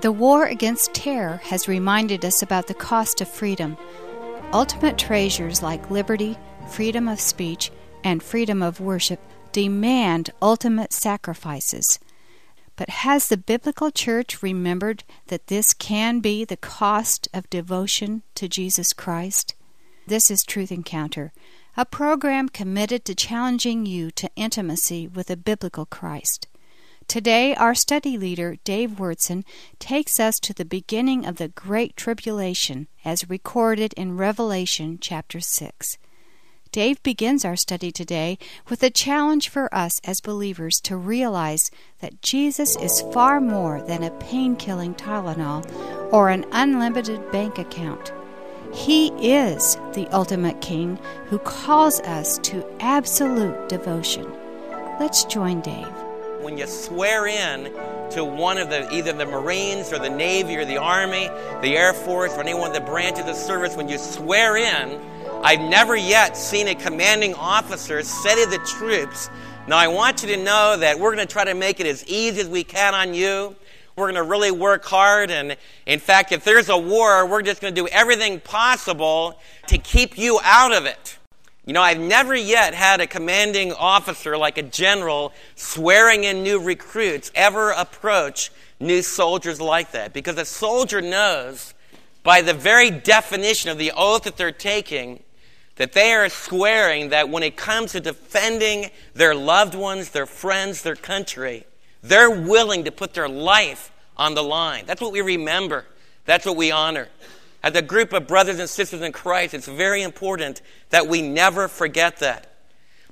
The war against terror has reminded us about the cost of freedom. Ultimate treasures like liberty, freedom of speech, and freedom of worship demand ultimate sacrifices. But has the biblical church remembered that this can be the cost of devotion to Jesus Christ? This is Truth Encounter, a program committed to challenging you to intimacy with a biblical Christ. Today, our study leader, Dave Wyrtzen, takes us to the beginning of the Great Tribulation as recorded in Revelation chapter 6. Dave begins our study today with a challenge for us as believers to realize that Jesus is far more than a pain killing Tylenol or an unlimited bank account. He is the ultimate King who calls us to absolute devotion. Let's join Dave when you swear in to one of the either the Marines or the Navy or the Army, the Air Force, or any one of the branches of service, when you swear in, I've never yet seen a commanding officer say to the troops, Now I want you to know that we're going to try to make it as easy as we can on you. We're going to really work hard. And in fact, if there's a war, we're just going to do everything possible to keep you out of it. You know, I've never yet had a commanding officer like a general swearing in new recruits ever approach new soldiers like that. Because a soldier knows, by the very definition of the oath that they're taking, that they are swearing that when it comes to defending their loved ones, their friends, their country, they're willing to put their life on the line. That's what we remember. That's what we honor. As a group of brothers and sisters in Christ, it's very important that we never forget that.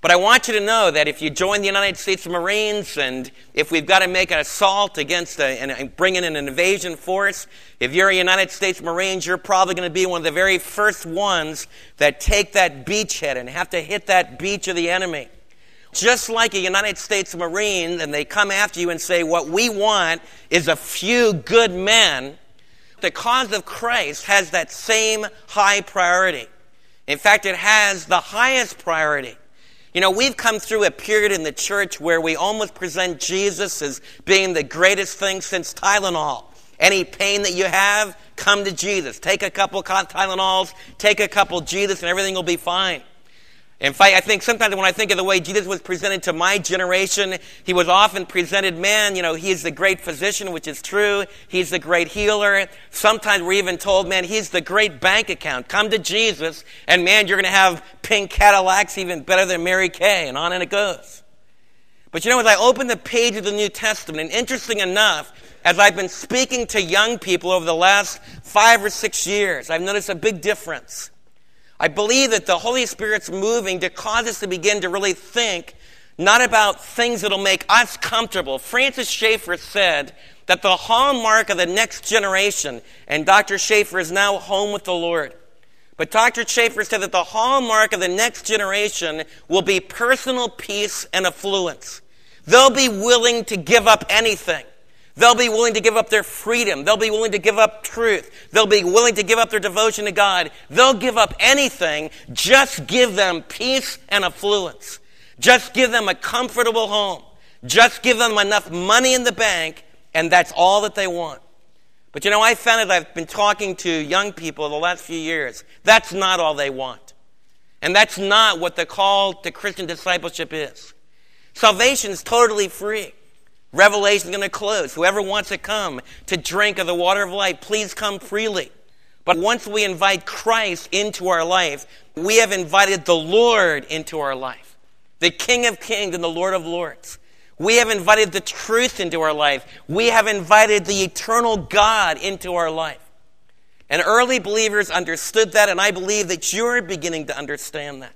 But I want you to know that if you join the United States Marines and if we've got to make an assault against a, and bring in an invasion force, if you're a United States Marines, you're probably going to be one of the very first ones that take that beachhead and have to hit that beach of the enemy. Just like a United States Marine, and they come after you and say, What we want is a few good men the cause of Christ has that same high priority. In fact, it has the highest priority. You know, we've come through a period in the church where we almost present Jesus as being the greatest thing since Tylenol. Any pain that you have, come to Jesus. Take a couple Tylenols, take a couple Jesus, and everything will be fine. In fact, I think sometimes when I think of the way Jesus was presented to my generation, he was often presented, man, you know, he's the great physician, which is true. He's the great healer. Sometimes we're even told, man, he's the great bank account. Come to Jesus, and man, you're going to have pink Cadillacs even better than Mary Kay, and on and it goes. But you know, as I open the page of the New Testament, and interesting enough, as I've been speaking to young people over the last five or six years, I've noticed a big difference. I believe that the Holy Spirit's moving to cause us to begin to really think not about things that'll make us comfortable. Francis Schaeffer said that the hallmark of the next generation, and Dr. Schaeffer is now home with the Lord. But Dr. Schaeffer said that the hallmark of the next generation will be personal peace and affluence. They'll be willing to give up anything. They'll be willing to give up their freedom. They'll be willing to give up truth. They'll be willing to give up their devotion to God. They'll give up anything. Just give them peace and affluence. Just give them a comfortable home. Just give them enough money in the bank, and that's all that they want. But you know, I found that I've been talking to young people the last few years. That's not all they want. And that's not what the call to Christian discipleship is. Salvation is totally free. Revelation is going to close. Whoever wants to come to drink of the water of life, please come freely. But once we invite Christ into our life, we have invited the Lord into our life, the King of Kings and the Lord of Lords. We have invited the truth into our life. We have invited the eternal God into our life. And early believers understood that, and I believe that you're beginning to understand that.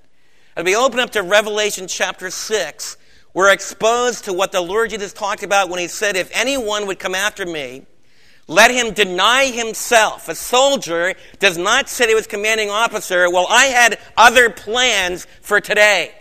As we open up to Revelation chapter 6, we're exposed to what the Lord Jesus talked about when he said, If anyone would come after me, let him deny himself. A soldier does not say to his commanding officer, Well, I had other plans for today.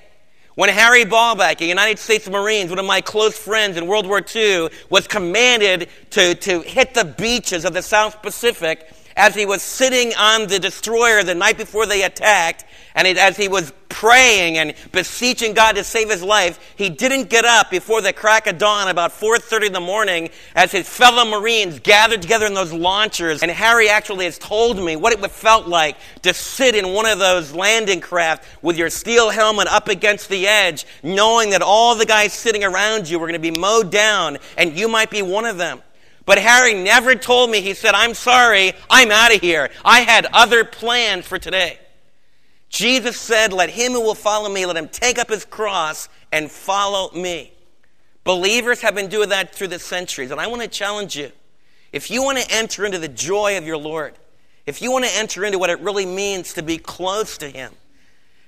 When Harry Ballback, a United States Marine, one of my close friends in World War II, was commanded to, to hit the beaches of the South Pacific, as he was sitting on the destroyer the night before they attacked, and as he was praying and beseeching God to save his life, he didn't get up before the crack of dawn about 4.30 in the morning as his fellow Marines gathered together in those launchers. And Harry actually has told me what it felt like to sit in one of those landing craft with your steel helmet up against the edge, knowing that all the guys sitting around you were going to be mowed down and you might be one of them. But Harry never told me, he said, I'm sorry, I'm out of here. I had other plans for today. Jesus said, Let him who will follow me, let him take up his cross and follow me. Believers have been doing that through the centuries. And I want to challenge you. If you want to enter into the joy of your Lord, if you want to enter into what it really means to be close to him,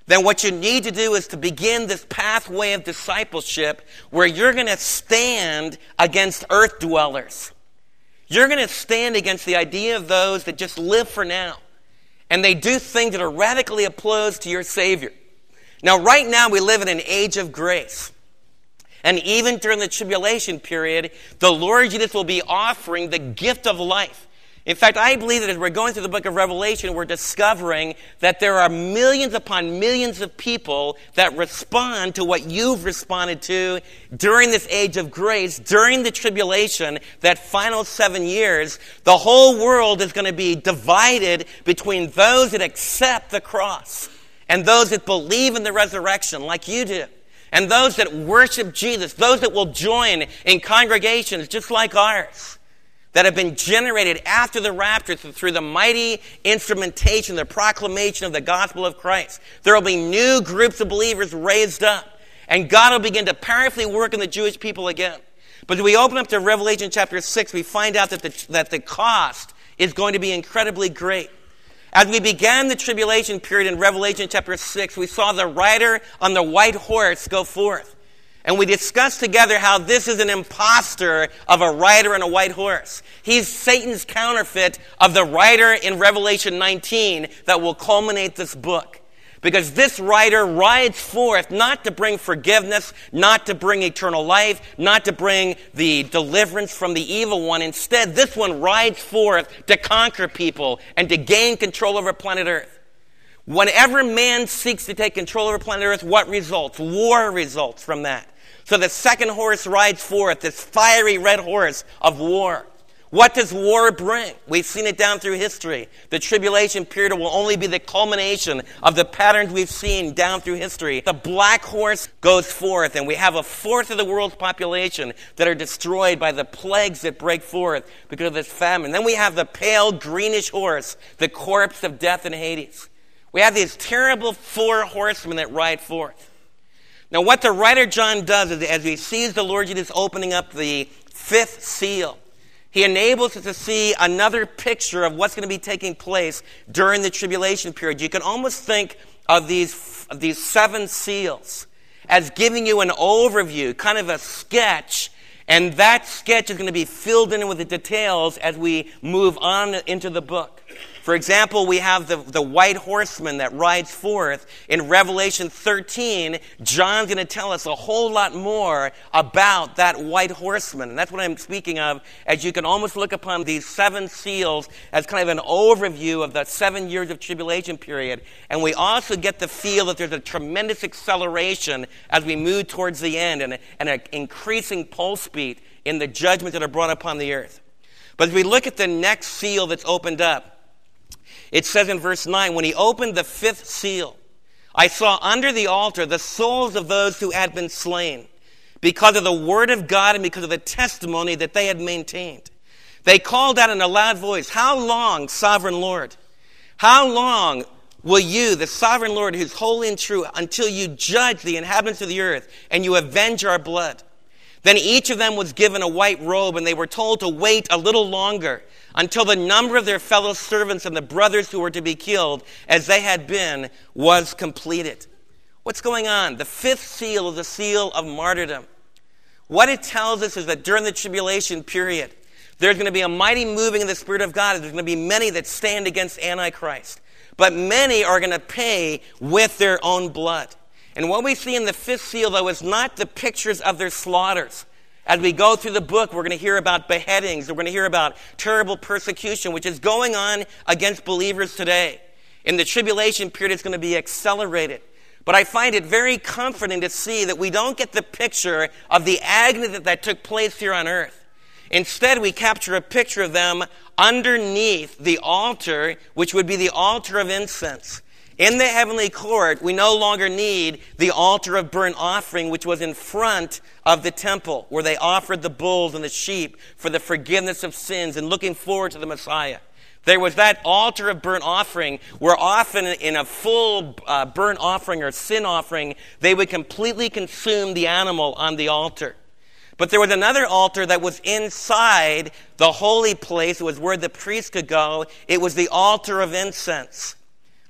then what you need to do is to begin this pathway of discipleship where you're going to stand against earth dwellers. You're going to stand against the idea of those that just live for now and they do things that are radically opposed to your Savior. Now, right now, we live in an age of grace. And even during the tribulation period, the Lord Jesus will be offering the gift of life. In fact, I believe that as we're going through the book of Revelation, we're discovering that there are millions upon millions of people that respond to what you've responded to during this age of grace, during the tribulation, that final seven years. The whole world is going to be divided between those that accept the cross and those that believe in the resurrection, like you do. And those that worship Jesus, those that will join in congregations just like ours that have been generated after the rapture through the mighty instrumentation, the proclamation of the gospel of Christ. There will be new groups of believers raised up, and God will begin to powerfully work in the Jewish people again. But we open up to Revelation chapter 6, we find out that the, that the cost is going to be incredibly great. As we began the tribulation period in Revelation chapter 6, we saw the rider on the white horse go forth. And we discussed together how this is an impostor of a rider on a white horse. He's Satan's counterfeit of the rider in Revelation 19 that will culminate this book. Because this rider rides forth not to bring forgiveness, not to bring eternal life, not to bring the deliverance from the evil one. Instead, this one rides forth to conquer people and to gain control over planet Earth. Whenever man seeks to take control over planet Earth, what results? War results from that. So the second horse rides forth, this fiery red horse of war. What does war bring? We've seen it down through history. The tribulation period will only be the culmination of the patterns we've seen down through history. The black horse goes forth, and we have a fourth of the world's population that are destroyed by the plagues that break forth because of this famine. Then we have the pale greenish horse, the corpse of death and Hades. We have these terrible four horsemen that ride forth. Now, what the writer John does is, as he sees the Lord Jesus opening up the fifth seal, he enables us to see another picture of what's going to be taking place during the tribulation period. You can almost think of these, of these seven seals as giving you an overview, kind of a sketch, and that sketch is going to be filled in with the details as we move on into the book. For example, we have the, the white horseman that rides forth. In Revelation 13, John's going to tell us a whole lot more about that white horseman. And that's what I'm speaking of, as you can almost look upon these seven seals as kind of an overview of the seven years of tribulation period. And we also get the feel that there's a tremendous acceleration as we move towards the end and, and an increasing pulse beat in the judgments that are brought upon the earth. But as we look at the next seal that's opened up, it says in verse 9, when he opened the fifth seal, I saw under the altar the souls of those who had been slain because of the word of God and because of the testimony that they had maintained. They called out in a loud voice, How long, sovereign Lord? How long will you, the sovereign Lord who's holy and true, until you judge the inhabitants of the earth and you avenge our blood? Then each of them was given a white robe, and they were told to wait a little longer until the number of their fellow servants and the brothers who were to be killed, as they had been, was completed. What's going on? The fifth seal is the seal of martyrdom. What it tells us is that during the tribulation period, there's going to be a mighty moving of the Spirit of God. There's going to be many that stand against Antichrist. But many are going to pay with their own blood. And what we see in the fifth seal, though, is not the pictures of their slaughters. As we go through the book, we're going to hear about beheadings. We're going to hear about terrible persecution, which is going on against believers today. In the tribulation period, it's going to be accelerated. But I find it very comforting to see that we don't get the picture of the agony that, that took place here on earth. Instead, we capture a picture of them underneath the altar, which would be the altar of incense. In the heavenly court, we no longer need the altar of burnt offering, which was in front of the temple, where they offered the bulls and the sheep for the forgiveness of sins and looking forward to the Messiah. There was that altar of burnt offering where often in a full uh, burnt offering or sin offering, they would completely consume the animal on the altar. But there was another altar that was inside the holy place. It was where the priest could go. It was the altar of incense.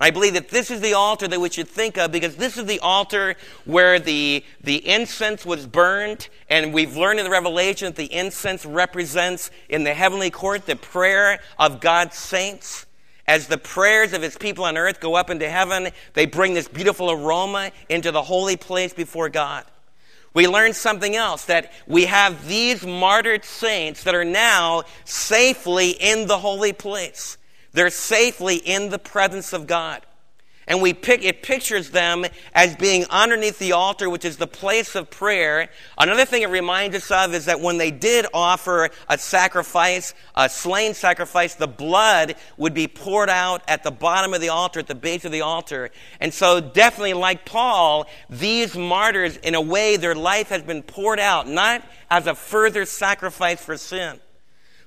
I believe that this is the altar that we should think of because this is the altar where the, the incense was burned. And we've learned in the Revelation that the incense represents in the heavenly court the prayer of God's saints. As the prayers of his people on earth go up into heaven, they bring this beautiful aroma into the holy place before God. We learn something else that we have these martyred saints that are now safely in the holy place. They're safely in the presence of God. And we pick, it pictures them as being underneath the altar, which is the place of prayer. Another thing it reminds us of is that when they did offer a sacrifice, a slain sacrifice, the blood would be poured out at the bottom of the altar, at the base of the altar. And so definitely like Paul, these martyrs, in a way, their life has been poured out, not as a further sacrifice for sin,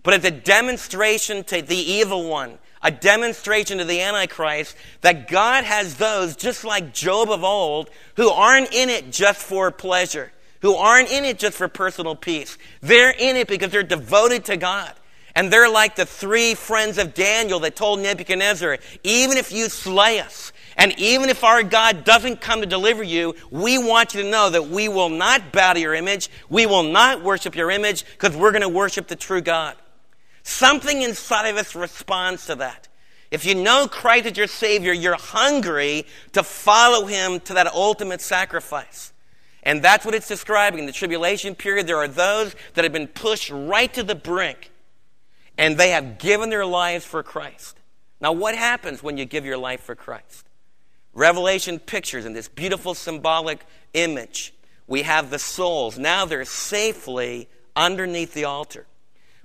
but as a demonstration to the evil one a demonstration to the Antichrist that God has those, just like Job of old, who aren't in it just for pleasure, who aren't in it just for personal peace. They're in it because they're devoted to God. And they're like the three friends of Daniel that told Nebuchadnezzar, even if you slay us, and even if our God doesn't come to deliver you, we want you to know that we will not bow to your image. We will not worship your image because we're going to worship the true God. Something inside of us responds to that. If you know Christ as your Savior, you're hungry to follow Him to that ultimate sacrifice. And that's what it's describing. In the tribulation period, there are those that have been pushed right to the brink, and they have given their lives for Christ. Now, what happens when you give your life for Christ? Revelation pictures in this beautiful symbolic image. We have the souls. Now they're safely underneath the altar.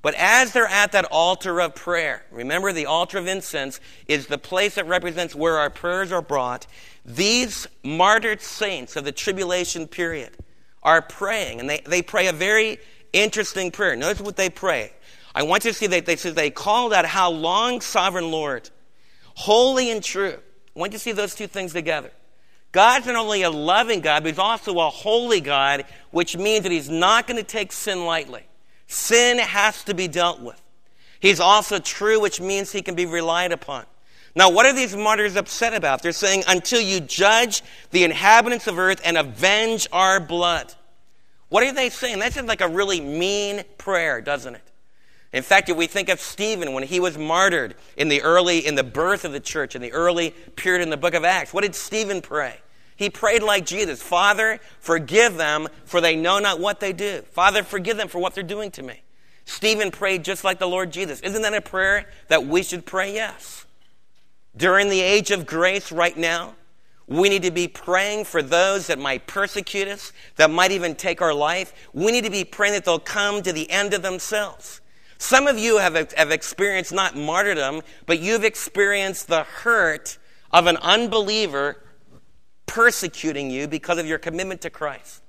But as they're at that altar of prayer, remember the altar of incense is the place that represents where our prayers are brought. These martyred saints of the tribulation period are praying, and they, they pray a very interesting prayer. Notice what they pray. I want you to see that they say they called out, How long, sovereign Lord, holy and true. I want you to see those two things together. God's not only a loving God, but He's also a holy God, which means that He's not going to take sin lightly. Sin has to be dealt with. He's also true, which means he can be relied upon. Now, what are these martyrs upset about? They're saying, until you judge the inhabitants of earth and avenge our blood. What are they saying? That sounds like a really mean prayer, doesn't it? In fact, if we think of Stephen when he was martyred in the early, in the birth of the church, in the early period in the book of Acts, what did Stephen pray? He prayed like Jesus Father, forgive them, for they know not what they do. Father, forgive them for what they're doing to me. Stephen prayed just like the Lord Jesus. Isn't that a prayer that we should pray? Yes. During the age of grace right now, we need to be praying for those that might persecute us, that might even take our life. We need to be praying that they'll come to the end of themselves. Some of you have, have experienced not martyrdom, but you've experienced the hurt of an unbeliever persecuting you because of your commitment to Christ.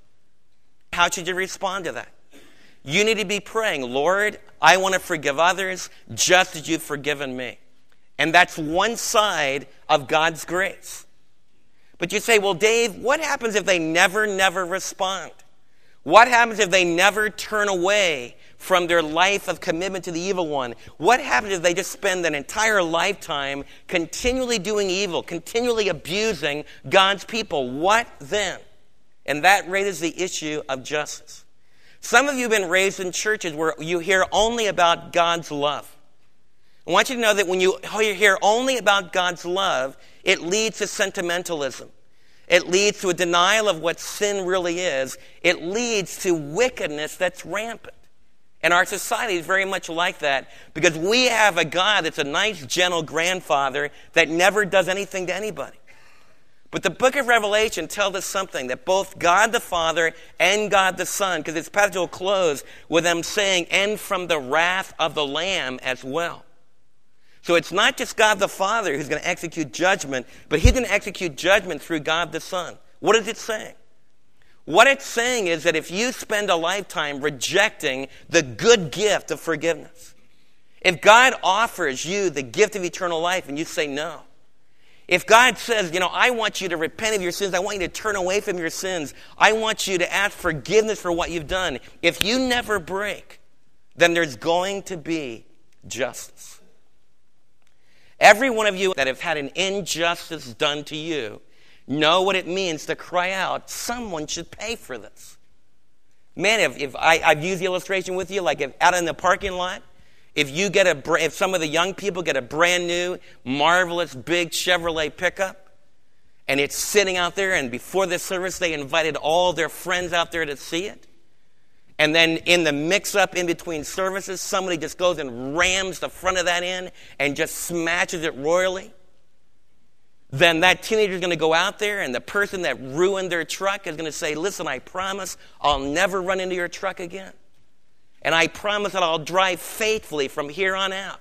How should you respond to that? You need to be praying, Lord, I want to forgive others just as you've forgiven me. And that's one side of God's grace. But you say, well, Dave, what happens if they never, never respond? What happens if they never turn away from their life of commitment to the evil one? What happens if they just spend an entire lifetime continually doing evil, continually abusing God's people? What then? And that raises the issue of justice. Some of you have been raised in churches where you hear only about God's love. I want you to know that when you hear only about God's love, it leads to sentimentalism. It leads to a denial of what sin really is. It leads to wickedness that's rampant. And our society is very much like that because we have a God that's a nice, gentle grandfather that never does anything to anybody. But the book of Revelation tells us something that both God the Father and God the Son, because its passage will close with them saying, and from the wrath of the Lamb as well. So it's not just God the Father who's going to execute judgment, but he's going to execute judgment through God the Son. What is it saying? What it's saying is that if you spend a lifetime rejecting the good gift of forgiveness, if God offers you the gift of eternal life and you say no, if God says, you know, I want you to repent of your sins, I want you to turn away from your sins, I want you to ask forgiveness for what you've done, if you never break, then there's going to be justice. Every one of you that have had an injustice done to you know what it means to cry out, someone should pay for this. Man, if, if I, I've used the illustration with you, like if out in the parking lot, if you get a, if some of the young people get a brand new, marvelous, big Chevrolet pickup, and it's sitting out there, and before the service, they invited all their friends out there to see it. And then in the mix up in between services, somebody just goes and rams the front of that in and just smashes it royally. Then that teenager is going to go out there, and the person that ruined their truck is going to say, Listen, I promise I'll never run into your truck again. And I promise that I'll drive faithfully from here on out.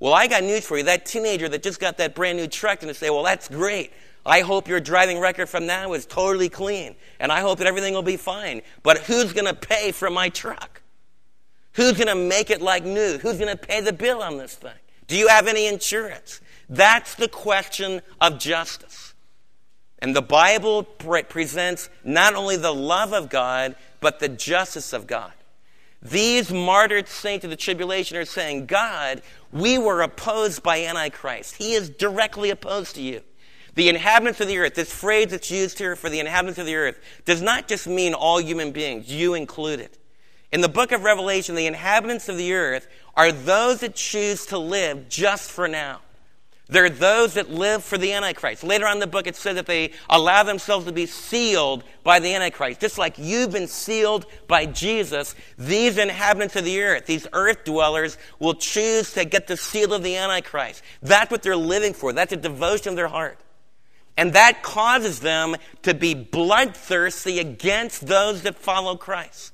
Well, I got news for you. That teenager that just got that brand new truck to say, Well, that's great. I hope your driving record from now is totally clean. And I hope that everything will be fine. But who's going to pay for my truck? Who's going to make it like new? Who's going to pay the bill on this thing? Do you have any insurance? That's the question of justice. And the Bible pre- presents not only the love of God, but the justice of God. These martyred saints of the tribulation are saying, God, we were opposed by Antichrist. He is directly opposed to you. The inhabitants of the earth, this phrase that's used here for the inhabitants of the earth, does not just mean all human beings, you included. In the book of Revelation, the inhabitants of the earth are those that choose to live just for now. They're those that live for the Antichrist. Later on in the book, it says that they allow themselves to be sealed by the Antichrist. Just like you've been sealed by Jesus, these inhabitants of the earth, these earth dwellers, will choose to get the seal of the Antichrist. That's what they're living for. That's a devotion of their heart. And that causes them to be bloodthirsty against those that follow Christ.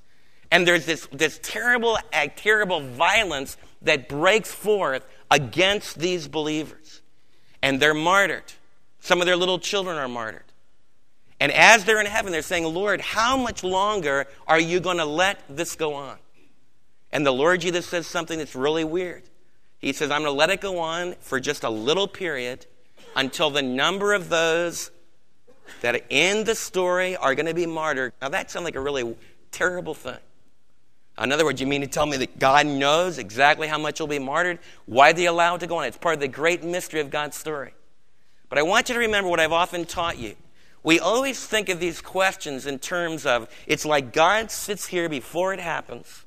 And there's this, this terrible, terrible violence that breaks forth against these believers. And they're martyred. Some of their little children are martyred. And as they're in heaven, they're saying, Lord, how much longer are you going to let this go on? And the Lord Jesus says something that's really weird. He says, I'm going to let it go on for just a little period until the number of those that in the story are going to be martyred. Now, that sounds like a really terrible thing. In other words, you mean to tell me that God knows exactly how much will be martyred? Why did He allow it to go on? It's part of the great mystery of God's story. But I want you to remember what I've often taught you. We always think of these questions in terms of it's like God sits here before it happens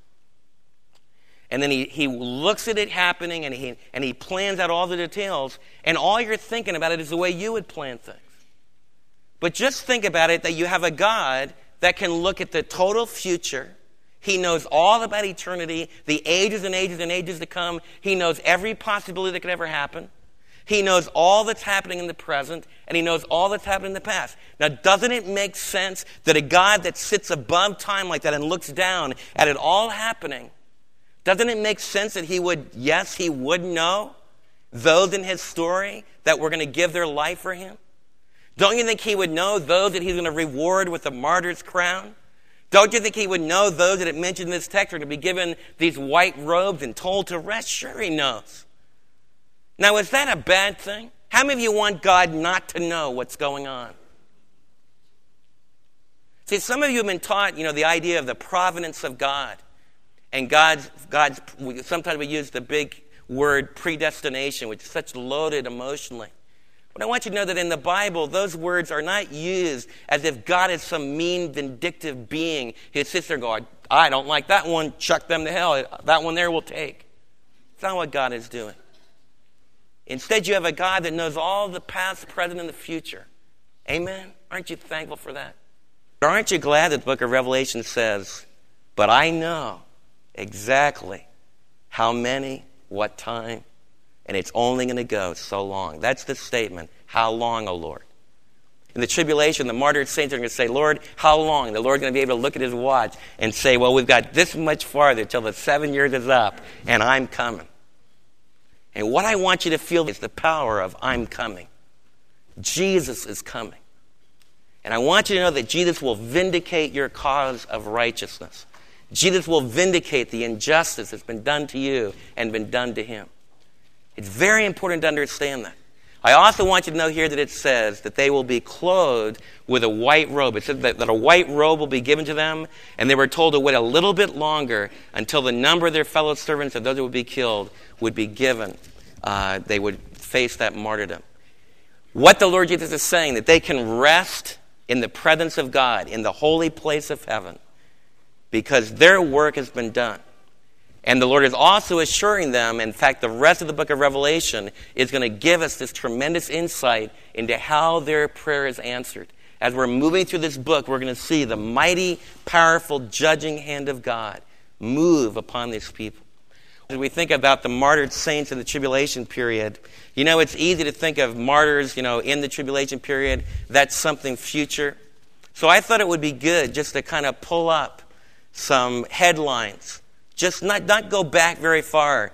and then he, he looks at it happening and he, and he plans out all the details. And all you're thinking about it is the way you would plan things. But just think about it that you have a God that can look at the total future. He knows all about eternity, the ages and ages and ages to come. He knows every possibility that could ever happen. He knows all that's happening in the present, and he knows all that's happening in the past. Now, doesn't it make sense that a God that sits above time like that and looks down at it all happening doesn't it make sense that he would, yes, he would know those in his story that were going to give their life for him? Don't you think he would know those that he's going to reward with the martyr's crown? Don't you think he would know those that it mentioned in this text are to be given these white robes and told to rest? Sure, he knows. Now, is that a bad thing? How many of you want God not to know what's going on? See, some of you have been taught, you know, the idea of the providence of God. And God's, God's, sometimes we use the big word predestination, which is such loaded emotionally. But I want you to know that in the Bible, those words are not used as if God is some mean, vindictive being. His sister going, I don't like that one, chuck them to hell. That one there will take. It's not what God is doing. Instead, you have a God that knows all the past, present, and the future. Amen? Aren't you thankful for that? Aren't you glad that the book of Revelation says, But I know exactly how many, what time, and it's only going to go so long. That's the statement. How long, O Lord? In the tribulation, the martyred saints are going to say, Lord, how long? The Lord's going to be able to look at his watch and say, Well, we've got this much farther till the seven years is up, and I'm coming. And what I want you to feel is the power of I'm coming. Jesus is coming. And I want you to know that Jesus will vindicate your cause of righteousness. Jesus will vindicate the injustice that's been done to you and been done to him. It's very important to understand that. I also want you to know here that it says that they will be clothed with a white robe. It says that, that, a white robe will be given to them, and they were told to wait a little bit longer until the number of their fellow servants of those who would be killed would be given. Uh, they would face that martyrdom. What the Lord Jesus is saying, that they can rest in the presence of God, in the holy place of heaven, because their work has been done. And the Lord is also assuring them, in fact, the rest of the book of Revelation is going to give us this tremendous insight into how their prayer is answered. As we're moving through this book, we're going to see the mighty, powerful, judging hand of God move upon these people. As we think about the martyred saints in the tribulation period, you know, it's easy to think of martyrs, you know, in the tribulation period. That's something future. So I thought it would be good just to kind of pull up some headlines just not, not go back very far.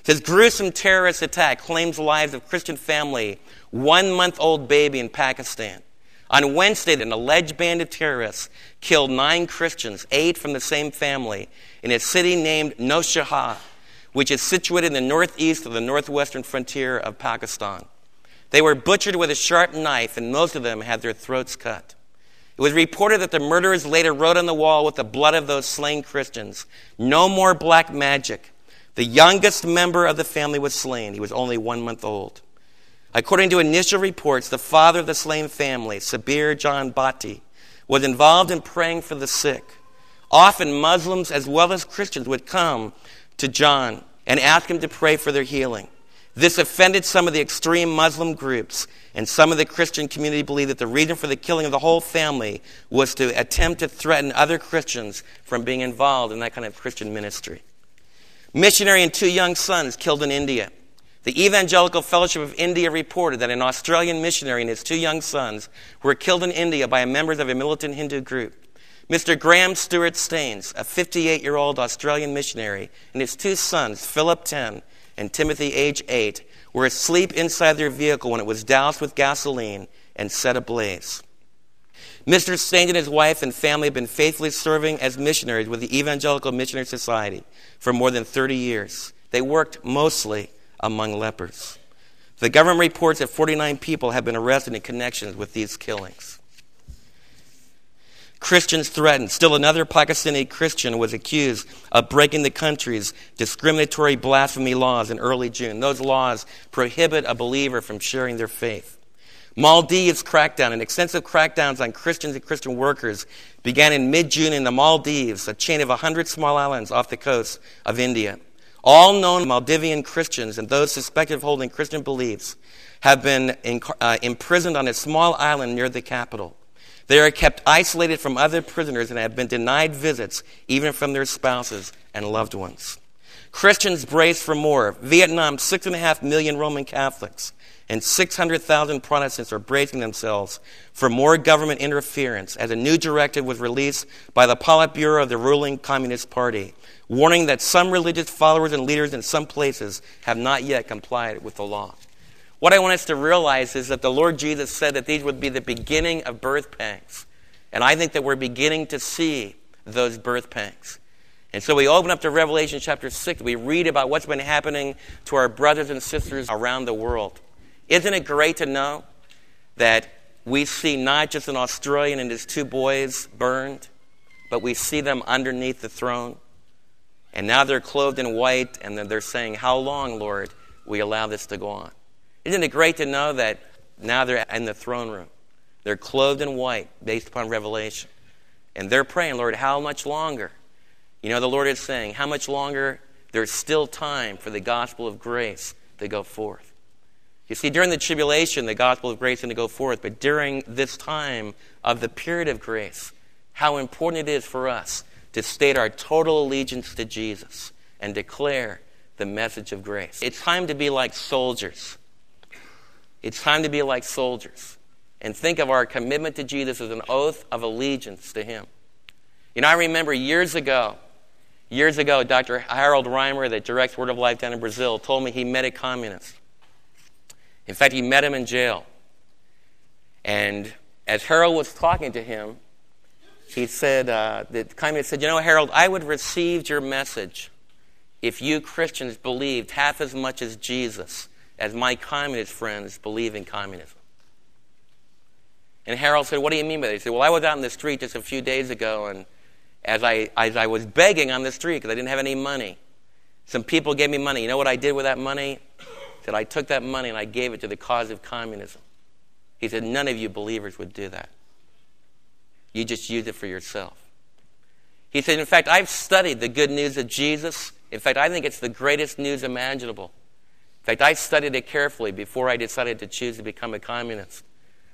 It says gruesome terrorist attack claims lives of Christian family, one month old baby in Pakistan. On Wednesday, an alleged band of terrorists killed nine Christians, eight from the same family, in a city named Nowshera, which is situated in the northeast of the northwestern frontier of Pakistan. They were butchered with a sharp knife, and most of them had their throats cut. It was reported that the murderers later wrote on the wall with the blood of those slain Christians, No more black magic. The youngest member of the family was slain. He was only one month old. According to initial reports, the father of the slain family, Sabir John Bhatti, was involved in praying for the sick. Often Muslims as well as Christians would come to John and ask him to pray for their healing. This offended some of the extreme Muslim groups, and some of the Christian community believed that the reason for the killing of the whole family was to attempt to threaten other Christians from being involved in that kind of Christian ministry. Missionary and two young sons killed in India. The Evangelical Fellowship of India reported that an Australian missionary and his two young sons were killed in India by members of a militant Hindu group. Mr. Graham Stewart Staines, a 58 year old Australian missionary, and his two sons, Philip 10 and Timothy, age 8, were asleep inside their vehicle when it was doused with gasoline and set ablaze. Mr. Staines and his wife and family have been faithfully serving as missionaries with the Evangelical Missionary Society for more than 30 years. They worked mostly among lepers. The government reports that 49 people have been arrested in connection with these killings. Christians threatened. Still another Pakistani Christian was accused of breaking the country's discriminatory blasphemy laws in early June. Those laws prohibit a believer from sharing their faith. Maldives crackdown and extensive crackdowns on Christians and Christian workers began in mid June in the Maldives, a chain of 100 small islands off the coast of India. All known Maldivian Christians and those suspected of holding Christian beliefs have been in, uh, imprisoned on a small island near the capital. They are kept isolated from other prisoners and have been denied visits, even from their spouses and loved ones. Christians brace for more. Vietnam, six and a half million Roman Catholics and 600,000 Protestants are bracing themselves for more government interference as a new directive was released by the Politburo of the ruling Communist Party, warning that some religious followers and leaders in some places have not yet complied with the law. What I want us to realize is that the Lord Jesus said that these would be the beginning of birth pangs. And I think that we're beginning to see those birth pangs. And so we open up to Revelation chapter 6. We read about what's been happening to our brothers and sisters around the world. Isn't it great to know that we see not just an Australian and his two boys burned, but we see them underneath the throne? And now they're clothed in white, and they're saying, How long, Lord, we allow this to go on? Isn't it great to know that now they're in the throne room? They're clothed in white based upon revelation. And they're praying, Lord, how much longer? You know, the Lord is saying, how much longer? There's still time for the gospel of grace to go forth. You see, during the tribulation, the gospel of grace is going to go forth, but during this time of the period of grace, how important it is for us to state our total allegiance to Jesus and declare the message of grace. It's time to be like soldiers. It's time to be like soldiers and think of our commitment to Jesus as an oath of allegiance to Him. You know, I remember years ago, years ago, Dr. Harold Reimer, that directs Word of Life down in Brazil, told me he met a communist. In fact, he met him in jail. And as Harold was talking to him, he said, uh, the communist said, You know, Harold, I would have received your message if you Christians believed half as much as Jesus as my communist friends believe in communism. And Harold said, What do you mean by that? He said, Well, I was out in the street just a few days ago, and as I, as I was begging on the street because I didn't have any money, some people gave me money. You know what I did with that money? He said, I took that money and I gave it to the cause of communism. He said, None of you believers would do that. You just use it for yourself. He said, In fact, I've studied the good news of Jesus. In fact, I think it's the greatest news imaginable. In fact, I studied it carefully before I decided to choose to become a communist.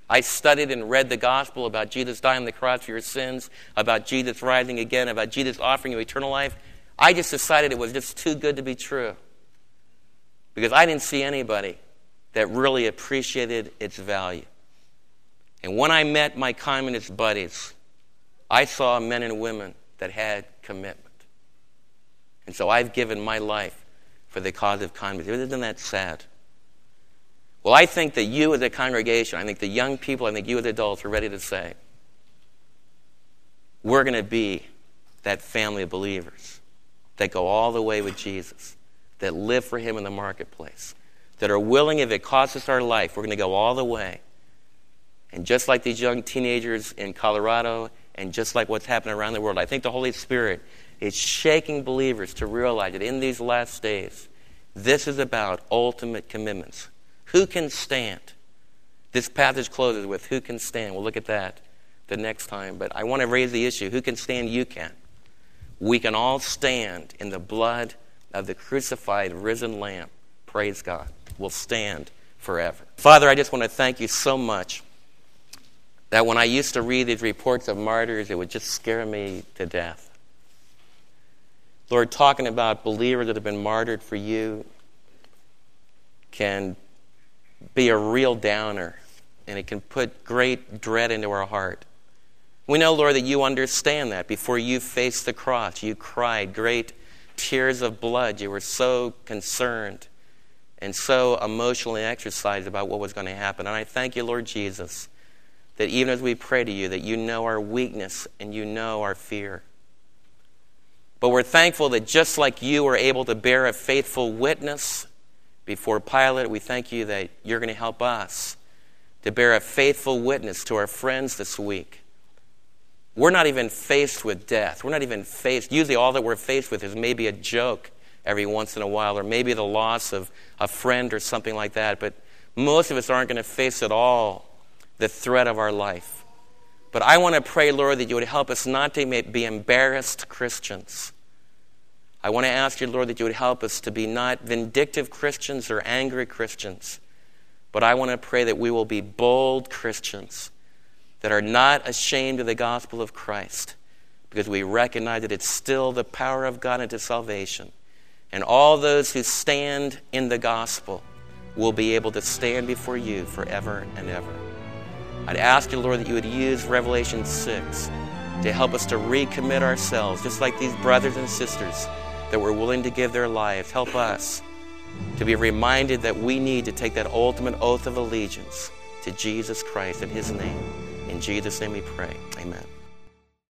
I studied and read the gospel about Jesus dying on the cross for your sins, about Jesus rising again, about Jesus offering you eternal life. I just decided it was just too good to be true because I didn't see anybody that really appreciated its value. And when I met my communist buddies, I saw men and women that had commitment. And so I've given my life for the cause of communism. Isn't that sad? Well, I think that you as a congregation, I think the young people, I think you as adults are ready to say, we're going to be that family of believers that go all the way with Jesus, that live for Him in the marketplace, that are willing, if it costs us our life, we're going to go all the way. And just like these young teenagers in Colorado, and just like what's happening around the world, I think the Holy Spirit is shaking believers to realize that in these last days, this is about ultimate commitments who can stand? This passage closes with who can stand. We'll look at that the next time. But I want to raise the issue who can stand? You can. We can all stand in the blood of the crucified, risen Lamb. Praise God. We'll stand forever. Father, I just want to thank you so much that when I used to read these reports of martyrs, it would just scare me to death. Lord, talking about believers that have been martyred for you can be a real downer, and it can put great dread into our heart. We know, Lord, that you understand that. Before you faced the cross, you cried great tears of blood. You were so concerned and so emotionally exercised about what was going to happen. And I thank you, Lord Jesus, that even as we pray to you, that you know our weakness and you know our fear. But we're thankful that just like you were able to bear a faithful witness before Pilate, we thank you that you're going to help us to bear a faithful witness to our friends this week. We're not even faced with death. We're not even faced, usually, all that we're faced with is maybe a joke every once in a while, or maybe the loss of a friend or something like that. But most of us aren't going to face at all the threat of our life. But I want to pray, Lord, that you would help us not to be embarrassed Christians I want to ask you, Lord, that you would help us to be not vindictive Christians or angry Christians, but I want to pray that we will be bold Christians that are not ashamed of the gospel of Christ because we recognize that it's still the power of God into salvation. And all those who stand in the gospel will be able to stand before you forever and ever. I'd ask you, Lord, that you would use Revelation 6 to help us to recommit ourselves, just like these brothers and sisters that were willing to give their lives. Help us to be reminded that we need to take that ultimate oath of allegiance to Jesus Christ in His name. In Jesus' name we pray. Amen.